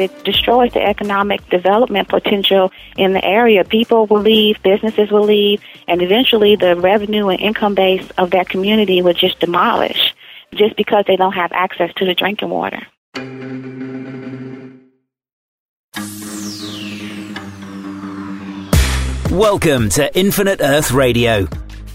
it destroys the economic development potential in the area. People will leave, businesses will leave, and eventually the revenue and income base of that community will just demolish just because they don't have access to the drinking water. Welcome to Infinite Earth Radio.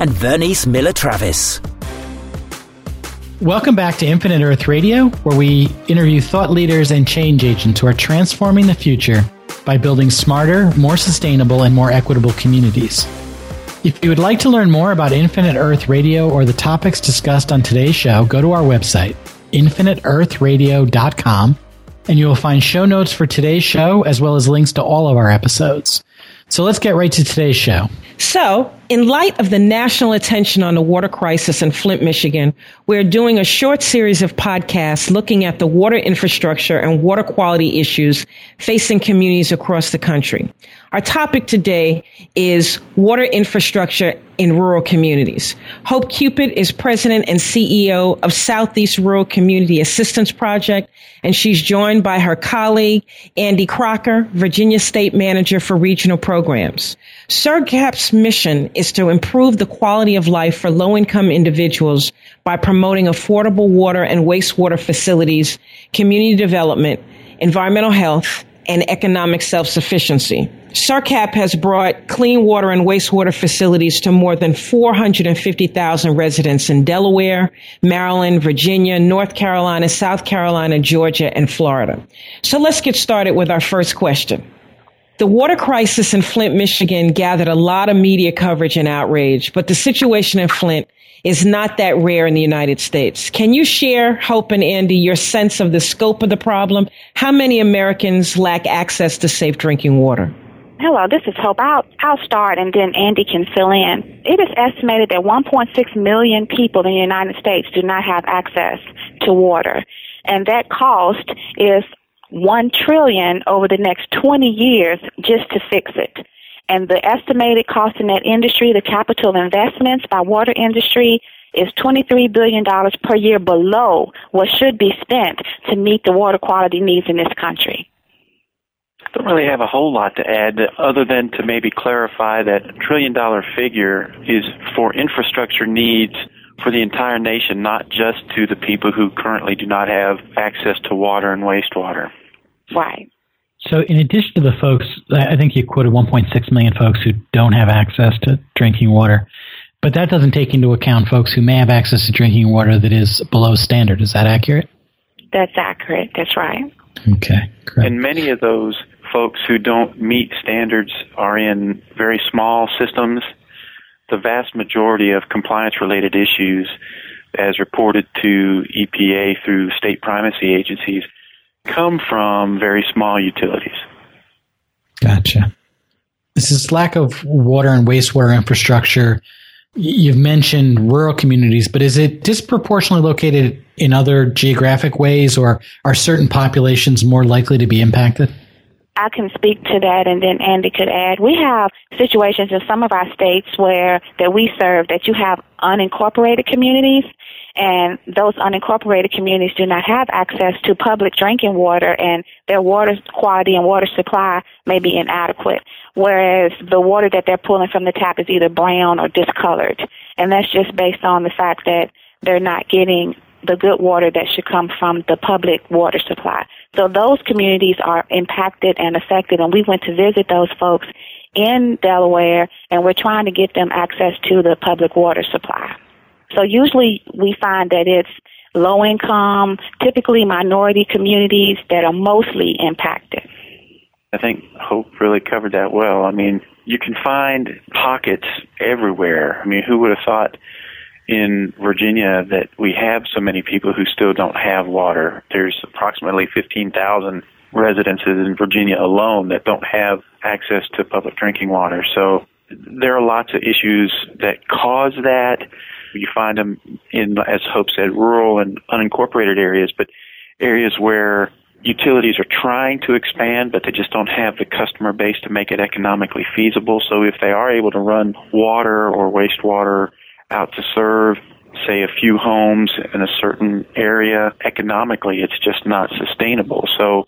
and Vernice Miller Travis. Welcome back to Infinite Earth Radio, where we interview thought leaders and change agents who are transforming the future by building smarter, more sustainable, and more equitable communities. If you would like to learn more about Infinite Earth Radio or the topics discussed on today's show, go to our website, infiniteearthradio.com, and you will find show notes for today's show as well as links to all of our episodes. So let's get right to today's show. So, in light of the national attention on the water crisis in Flint, Michigan, we're doing a short series of podcasts looking at the water infrastructure and water quality issues facing communities across the country. Our topic today is water infrastructure in rural communities. Hope Cupit is president and CEO of Southeast Rural Community Assistance Project, and she's joined by her colleague, Andy Crocker, Virginia State Manager for Regional Programs. SERCAP's mission is to improve the quality of life for low income individuals by promoting affordable water and wastewater facilities, community development, environmental health, and economic self-sufficiency. SERCAP has brought clean water and wastewater facilities to more than 450,000 residents in Delaware, Maryland, Virginia, North Carolina, South Carolina, Georgia, and Florida. So let's get started with our first question. The water crisis in Flint, Michigan gathered a lot of media coverage and outrage, but the situation in Flint is not that rare in the United States. Can you share, Hope and Andy, your sense of the scope of the problem? How many Americans lack access to safe drinking water? Hello, this is Hope. I'll, I'll start and then Andy can fill in. It is estimated that 1.6 million people in the United States do not have access to water. And that cost is 1 trillion over the next 20 years just to fix it. And the estimated cost in that industry, the capital investments by water industry is $23 billion per year below what should be spent to meet the water quality needs in this country. I don't really have a whole lot to add other than to maybe clarify that trillion dollar figure is for infrastructure needs for the entire nation, not just to the people who currently do not have access to water and wastewater. Right. So, in addition to the folks, I think you quoted 1.6 million folks who don't have access to drinking water, but that doesn't take into account folks who may have access to drinking water that is below standard. Is that accurate? That's accurate. That's right. Okay, great. And many of those folks who don't meet standards are in very small systems. The vast majority of compliance related issues, as reported to EPA through state primacy agencies, come from very small utilities. Gotcha. This is lack of water and wastewater infrastructure. You've mentioned rural communities, but is it disproportionately located in other geographic ways, or are certain populations more likely to be impacted? I can speak to that and then Andy could add. We have situations in some of our states where that we serve that you have unincorporated communities and those unincorporated communities do not have access to public drinking water and their water quality and water supply may be inadequate. Whereas the water that they're pulling from the tap is either brown or discolored. And that's just based on the fact that they're not getting the good water that should come from the public water supply. So those communities are impacted and affected and we went to visit those folks in Delaware and we're trying to get them access to the public water supply. So usually we find that it's low income, typically minority communities that are mostly impacted. I think Hope really covered that well. I mean, you can find pockets everywhere. I mean, who would have thought in Virginia that we have so many people who still don't have water? There's approximately 15,000 residences in Virginia alone that don't have access to public drinking water. So there are lots of issues that cause that. You find them in, as Hope said, rural and unincorporated areas, but areas where utilities are trying to expand, but they just don't have the customer base to make it economically feasible. So if they are able to run water or wastewater out to serve, say, a few homes in a certain area, economically, it's just not sustainable. So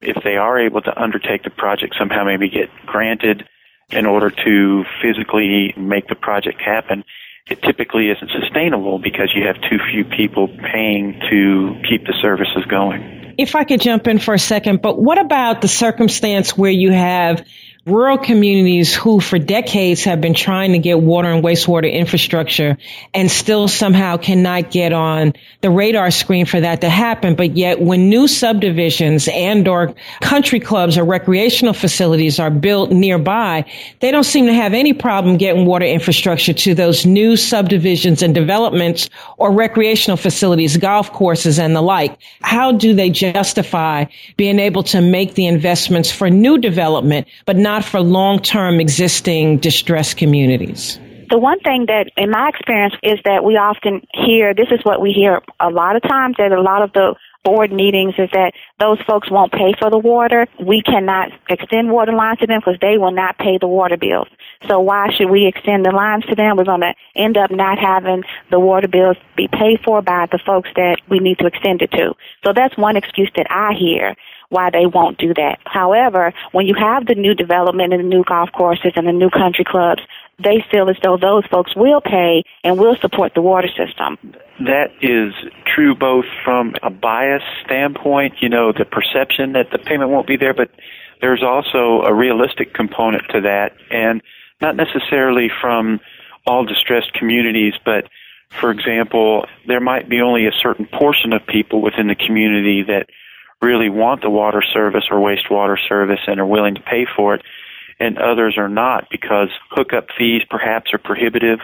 if they are able to undertake the project somehow, maybe get granted in order to physically make the project happen, it typically isn't sustainable because you have too few people paying to keep the services going. If I could jump in for a second, but what about the circumstance where you have rural communities who for decades have been trying to get water and wastewater infrastructure and still somehow cannot get on the radar screen for that to happen. But yet when new subdivisions and or country clubs or recreational facilities are built nearby, they don't seem to have any problem getting water infrastructure to those new subdivisions and developments or recreational facilities, golf courses and the like. How do they justify being able to make the investments for new development, but not not for long-term existing distressed communities? The one thing that, in my experience, is that we often hear, this is what we hear a lot of times at a lot of the board meetings is that those folks won't pay for the water. We cannot extend water lines to them because they will not pay the water bills. So why should we extend the lines to them? We're going to end up not having the water bills be paid for by the folks that we need to extend it to. So that's one excuse that I hear why they won't do that. However, when you have the new development and the new golf courses and the new country clubs, they feel as though those folks will pay and will support the water system. That is true both from a bias standpoint, you know, the perception that the payment won't be there, but there's also a realistic component to that, and not necessarily from all distressed communities, but for example, there might be only a certain portion of people within the community that really want the water service or wastewater service and are willing to pay for it, and others are not because hookup fees perhaps are prohibitive.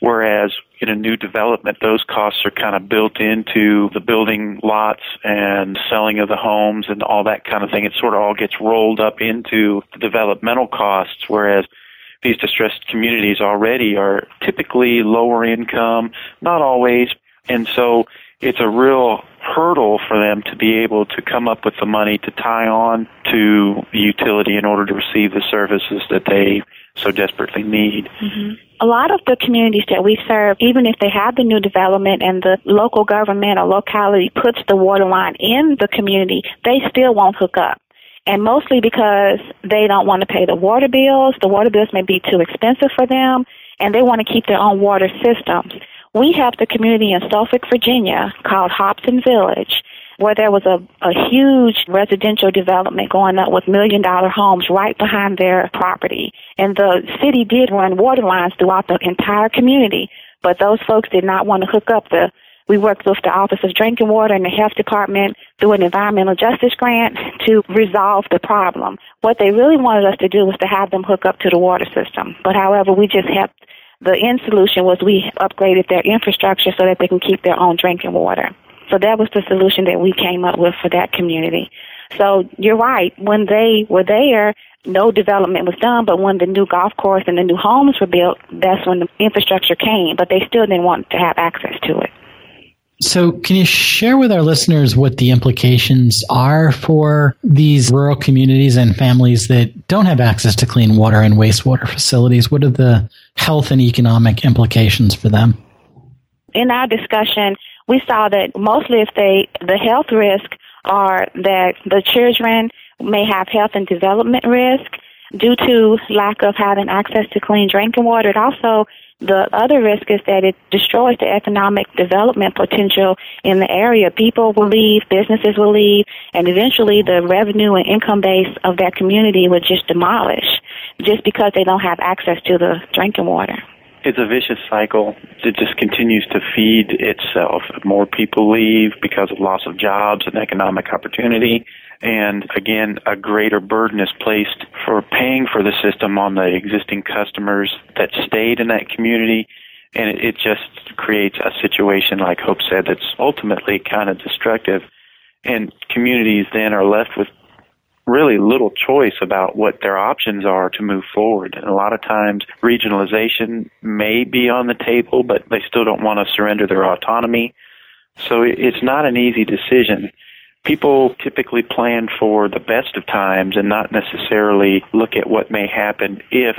Whereas in a new development, those costs are kind of built into the building lots and selling of the homes and all that kind of thing. It sort of all gets rolled up into the developmental costs, whereas these distressed communities already are typically lower income, not always, and so it's a real hurdle for them to be able to come up with the money to tie on to the utility in order to receive the services that they so desperately need. Mm-hmm. A lot of the communities that we serve, even if they have the new development and the local government or locality puts the water line in the community, they still won't hook up. And mostly because they don't want to pay the water bills. The water bills may be too expensive for them and they want to keep their own water systems. We have the community in Suffolk, Virginia called Hobson Village where there was a, a huge residential development going up with million dollar homes right behind their property. And the city did run water lines throughout the entire community, but those folks did not want to hook up the we worked with the Office of Drinking Water and the Health Department through an environmental justice grant to resolve the problem. What they really wanted us to do was to have them hook up to the water system. But however, we just helped the end solution was we upgraded their infrastructure so that they can keep their own drinking water. So that was the solution that we came up with for that community. So you're right. When they were there, no development was done, but when the new golf course and the new homes were built, that's when the infrastructure came, but they still didn't want to have access to it. So, can you share with our listeners what the implications are for these rural communities and families that don't have access to clean water and wastewater facilities? What are the health and economic implications for them? In our discussion, we saw that mostly if they, the health risk are that the children may have health and development risk due to lack of having access to clean drinking water. It also the other risk is that it destroys the economic development potential in the area. People will leave, businesses will leave, and eventually the revenue and income base of that community would just demolish just because they don't have access to the drinking water. It's a vicious cycle. It just continues to feed itself. More people leave because of loss of jobs and economic opportunity and again, a greater burden is placed for paying for the system on the existing customers that stayed in that community. And it, just creates a situation, like Hope said, that's ultimately kind of destructive. And communities then are left with really little choice about what their options are to move forward. And a lot of times regionalization may be on the table, but they still don't want to surrender their autonomy. So it's not an easy decision. People typically plan for the best of times and not necessarily look at what may happen if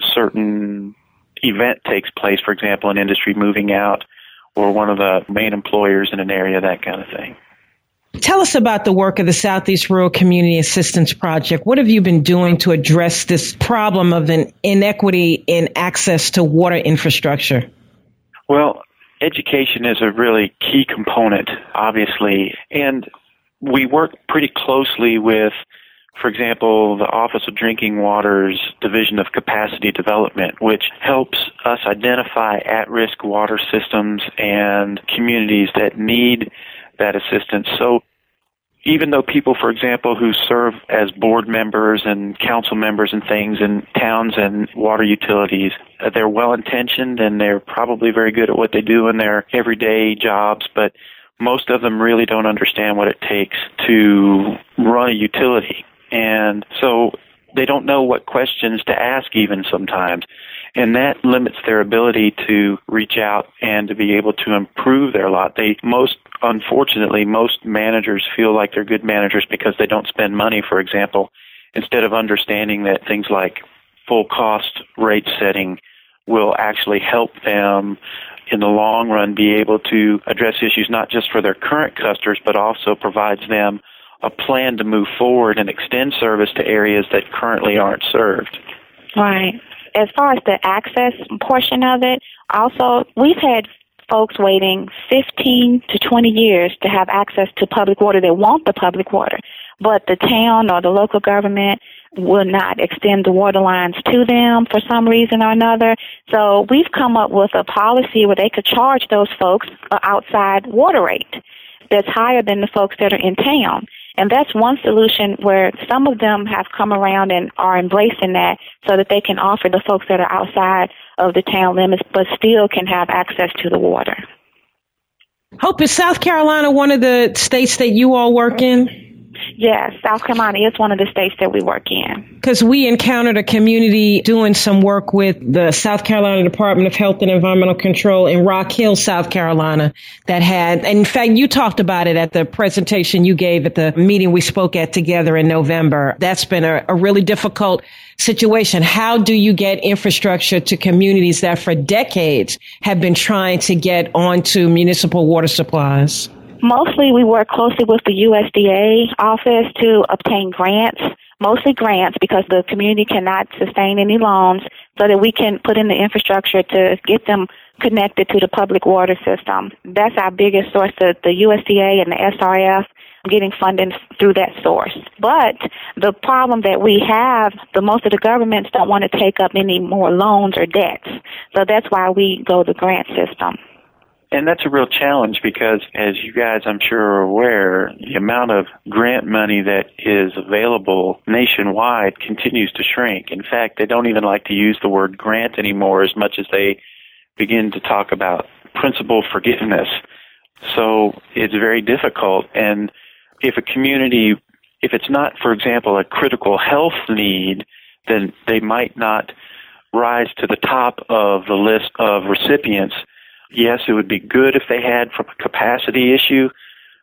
certain event takes place, for example, an industry moving out or one of the main employers in an area, that kind of thing. Tell us about the work of the Southeast Rural Community Assistance Project. What have you been doing to address this problem of an inequity in access to water infrastructure? Well, education is a really key component, obviously, and we work pretty closely with for example, the Office of Drinking Water's Division of Capacity Development, which helps us identify at-risk water systems and communities that need that assistance. So even though people, for example, who serve as board members and council members and things in towns and water utilities, uh, they're well intentioned and they're probably very good at what they do in their everyday jobs, but most of them really don't understand what it takes to run a utility. And so they don't know what questions to ask even sometimes. And that limits their ability to reach out and to be able to improve their lot. They most, unfortunately, most managers feel like they're good managers because they don't spend money, for example, instead of understanding that things like full cost rate setting will actually help them in the long run be able to address issues not just for their current customers, but also provides them a plan to move forward and extend service to areas that currently aren't served. Right. As far as the access portion of it, also, we've had folks waiting 15 to 20 years to have access to public water. They want the public water, but the town or the local government will not extend the water lines to them for some reason or another. So we've come up with a policy where they could charge those folks an outside water rate that's higher than the folks that are in town. And that's one solution where some of them have come around and are embracing that so that they can offer the folks that are outside of the town limits but still can have access to the water. Hope, is South Carolina one of the states that you all work in? Yes, South Carolina is one of the states that we work in. Because we encountered a community doing some work with the South Carolina Department of Health and Environmental Control in Rock Hill, South Carolina, that had, in fact, you talked about it at the presentation you gave at the meeting we spoke at together in November. That's been a, a really difficult situation. How do you get infrastructure to communities that for decades have been trying to get onto municipal water supplies? Mostly we work closely with the USDA office to obtain grants, mostly grants because the community cannot sustain any loans so that we can put in the infrastructure to get them connected to the public water system. That's our biggest source, the, the USDA and the SRF getting funding through that source. But the problem that we have, the most of the governments don't want to take up any more loans or debts. So that's why we go the grant system. And that's a real challenge because, as you guys I'm sure are aware, the amount of grant money that is available nationwide continues to shrink. In fact, they don't even like to use the word grant anymore as much as they begin to talk about principal forgiveness. So it's very difficult. And if a community, if it's not, for example, a critical health need, then they might not rise to the top of the list of recipients yes, it would be good if they had from a capacity issue,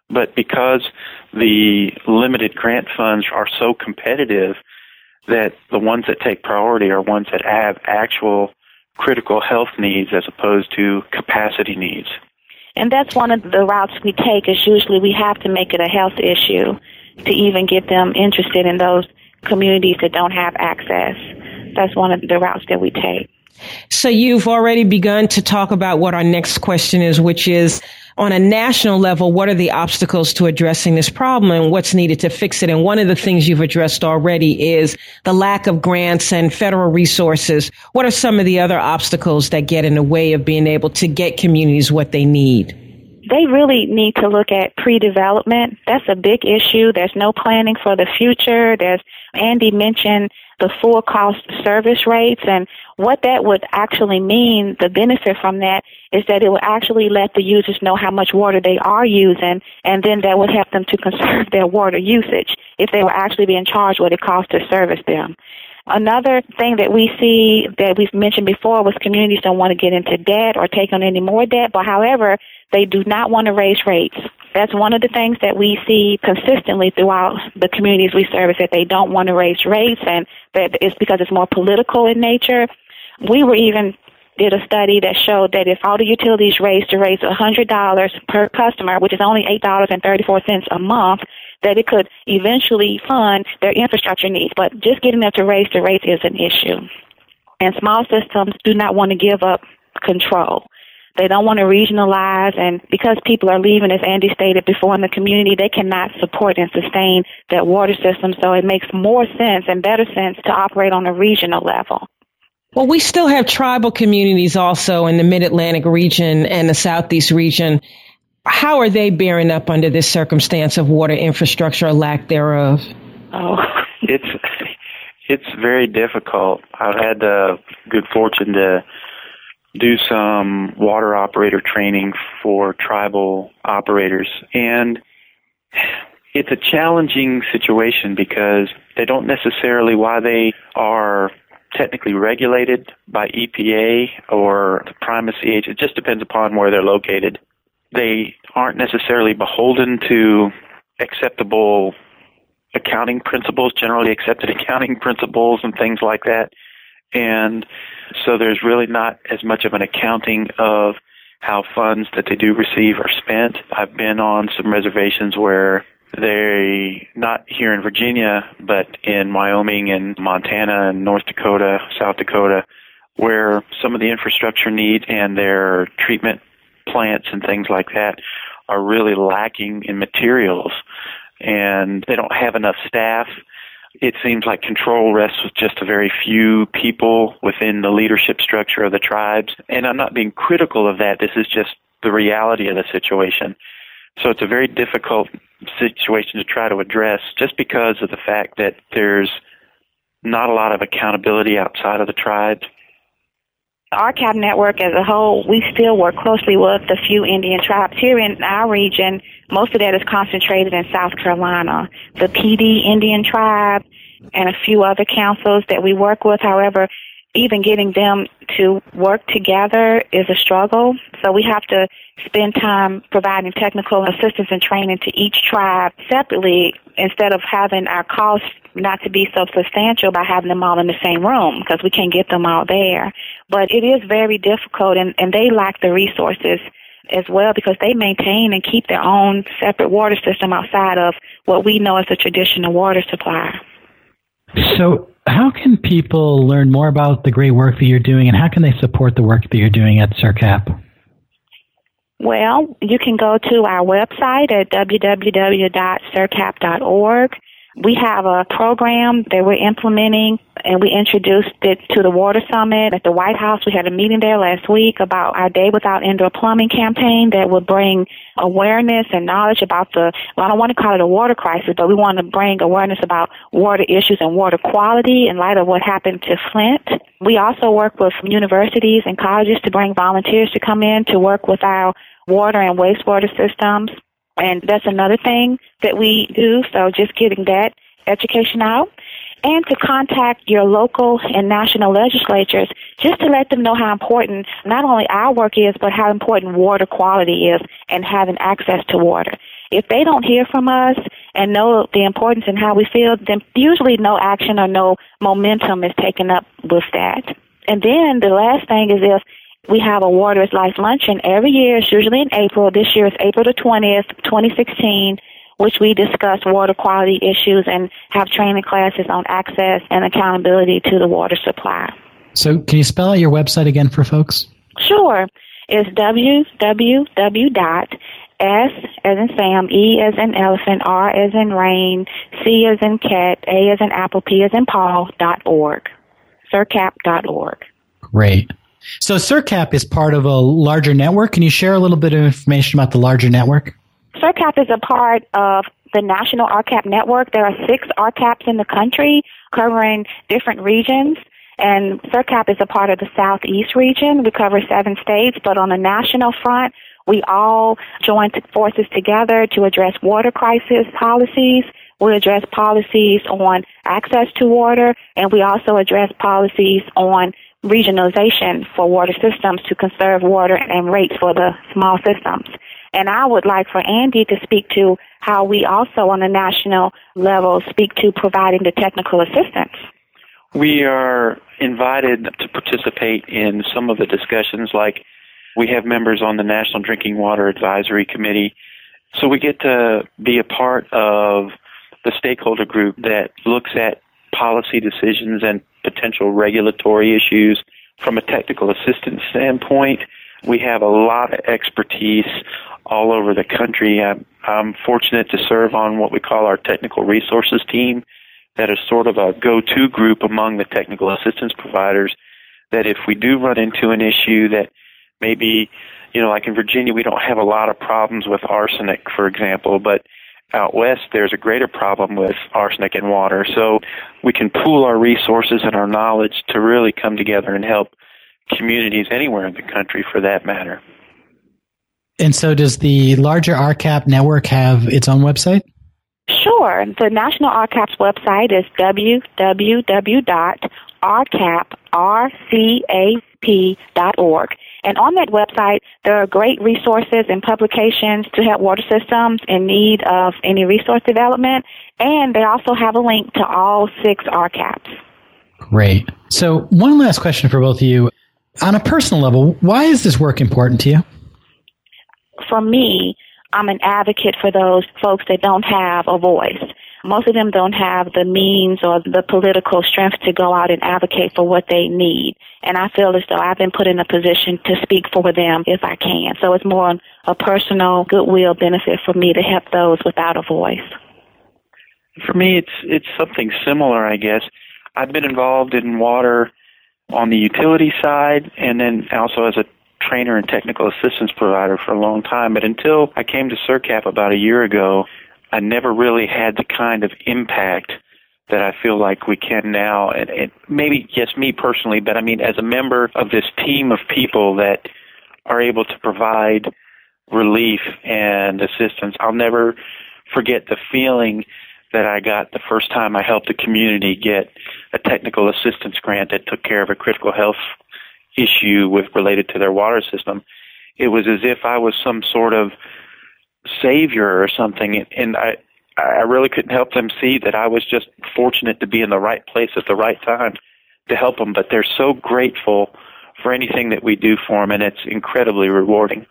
but because the limited grant funds are so competitive that the ones that take priority are ones that have actual critical health needs as opposed to capacity needs. And that's one of the routes we take is usually we have to make it a health issue to even get them interested in those communities that don't have access. That's one of the routes that we take. So you've already begun to talk about what our next question is, which is on a national level, what are the obstacles to addressing this problem and what's needed to fix it? And one of the things you've addressed already is the lack of grants and federal resources. What are some of the other obstacles that get in the way of being able to get communities what they need? They really need to look at pre-development. That's a big issue. There's no planning for the future. There's Andy mentioned the full cost service rates and what that would actually mean, the benefit from that is that it would actually let the users know how much water they are using and then that would help them to conserve their water usage. if they were actually being charged what it costs to service them. Another thing that we see that we've mentioned before was communities don't want to get into debt or take on any more debt, but however, they do not want to raise rates. That's one of the things that we see consistently throughout the communities we service that they don't want to raise rates and that it's because it's more political in nature. We were even did a study that showed that if all the utilities raised to raise $100 per customer, which is only $8.34 a month, that it could eventually fund their infrastructure needs. But just getting them to raise the rates is an issue. And small systems do not want to give up control. They don't want to regionalize, and because people are leaving, as Andy stated before, in the community, they cannot support and sustain that water system. So it makes more sense and better sense to operate on a regional level. Well, we still have tribal communities also in the Mid Atlantic region and the Southeast region. How are they bearing up under this circumstance of water infrastructure or lack thereof? Oh, it's it's very difficult. I've had the good fortune to do some water operator training for tribal operators and it's a challenging situation because they don't necessarily why they are technically regulated by EPA or the primacy age. It just depends upon where they're located. They aren't necessarily beholden to acceptable accounting principles, generally accepted accounting principles and things like that. And so there's really not as much of an accounting of how funds that they do receive are spent. I've been on some reservations where they not here in Virginia, but in Wyoming and Montana and North Dakota, South Dakota, where some of the infrastructure needs and their treatment plants and things like that are really lacking in materials and they don't have enough staff. It seems like control rests with just a very few people within the leadership structure of the tribes. And I'm not being critical of that. This is just the reality of the situation. So it's a very difficult situation to try to address just because of the fact that there's not a lot of accountability outside of the tribe. Our CAP network as a whole, we still work closely with the few Indian tribes here in our region. Most of that is concentrated in South Carolina. The Pee Dee Indian tribe and a few other councils that we work with. However, even getting them to work together is a struggle. So we have to spend time providing technical assistance and training to each tribe separately instead of having our costs not to be so substantial by having them all in the same room because we can't get them all there. But it is very difficult and, and they lack the resources as well because they maintain and keep their own separate water system outside of what we know as a traditional water supply. So, how can people learn more about the great work that you're doing and how can they support the work that you're doing at SERCAP? Well, you can go to our website at www.sercap.org we have a program that we're implementing and we introduced it to the Water Summit at the White House. We had a meeting there last week about our Day Without Indoor Plumbing campaign that will bring awareness and knowledge about the, well, I don't want to call it a water crisis, but we want to bring awareness about water issues and water quality in light of what happened to Flint. We also work with universities and colleges to bring volunteers to come in to work with our water and wastewater systems. And that's another thing that we do. So just getting that education out and to contact your local and national legislatures just to let them know how important not only our work is, but how important water quality is and having access to water. If they don't hear from us and know the importance and how we feel, then usually no action or no momentum is taken up with that. And then the last thing is if we have a Water is Life luncheon every year. It's usually in April. This year is April the 20th, 2016, which we discuss water quality issues and have training classes on access and accountability to the water supply. So, can you spell out your website again for folks? Sure. It's www dot S as in Sam, E as in elephant, R as in rain, C as in cat, A as in apple, P as in Paul dot org. SERCAP dot org. Great. So SERCAP is part of a larger network. Can you share a little bit of information about the larger network? SERCAP is a part of the National RCAP network. There are six RCAPs in the country covering different regions. And SERCAP is a part of the Southeast region. We cover seven states, but on the national front, we all join forces together to address water crisis policies We address policies on access to water, and we also address policies on regionalization for water systems to conserve water and rates for the small systems. And I would like for Andy to speak to how we also on a national level speak to providing the technical assistance. We are invited to participate in some of the discussions like we have members on the National Drinking Water Advisory Committee. So we get to be a part of the stakeholder group that looks at policy decisions and potential regulatory issues from a technical assistance standpoint. We have a lot of expertise all over the country. I'm, I'm fortunate to serve on what we call our technical resources team that is sort of a go-to group among the technical assistance providers that if we do run into an issue that maybe, you know, like in Virginia, we don't have a lot of problems with arsenic, for example, but out west there's a greater problem with arsenic in water. So we can pool our resources and our knowledge to really come together and help communities anywhere in the country for that matter. And so does the larger RCAP network have its own website? Sure. The National RCAP's website is www.rcap.org. And on that website, there are great resources and publications to help water systems in need of any resource development. And they also have a link to all six RCAPs. Great. So, one last question for both of you. On a personal level, why is this work important to you? For me, I'm an advocate for those folks that don't have a voice. Most of them don't have the means or the political strength to go out and advocate for what they need. And I feel as though I've been put in a position to speak for them if I can. So it's more a personal goodwill benefit for me to help those without a voice. For me, it's it's something similar, I guess. I've been involved in water on the utility side, and then also as a trainer and technical assistance provider for a long time. But until I came to SERCAP about a year ago, I never really had the kind of impact that I feel like we can now. And, and maybe just me personally, but I mean, as a member of this team of people that are able to provide relief and assistance, I'll never forget the feeling that I got the first time I helped a community get a technical assistance grant that took care of a critical health issue with related to their water system. It was as if I was some sort of savior or something, and I I really couldn't help them see that I was just fortunate to be in the right place at the right time to help them. But they're so grateful for anything that we do for them, and it's incredibly rewarding.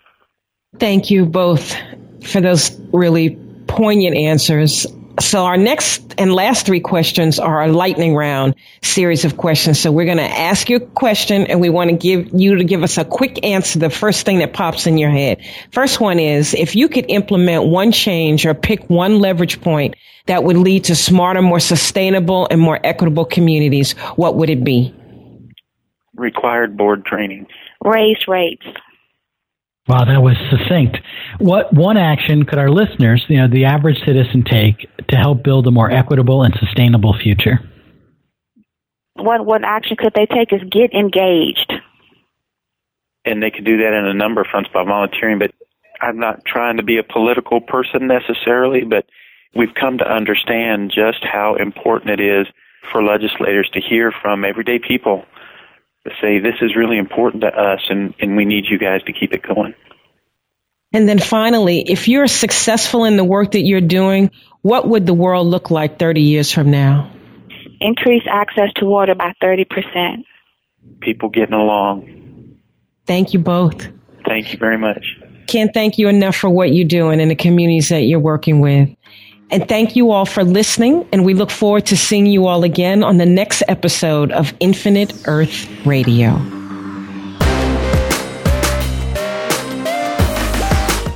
Thank you both for those really poignant answers. So our next and last three questions are a lightning round series of questions. So we're going to ask you a question and we want to give you to give us a quick answer. The first thing that pops in your head. First one is if you could implement one change or pick one leverage point that would lead to smarter, more sustainable and more equitable communities, what would it be? Required board training. Raise rates. Wow, that was succinct. What one action could our listeners, you know, the average citizen take to help build a more equitable and sustainable future? What what action could they take is get engaged. And they can do that in a number of fronts by volunteering, but I'm not trying to be a political person necessarily, but we've come to understand just how important it is for legislators to hear from everyday people to say this is really important to us and, and we need you guys to keep it going. And then finally, if you're successful in the work that you're doing, what would the world look like 30 years from now? Increase access to water by 30%. People getting along. Thank you both. Thank you very much. Can't thank you enough for what you're doing in the communities that you're working with. And thank you all for listening. And we look forward to seeing you all again on the next episode of Infinite Earth Radio.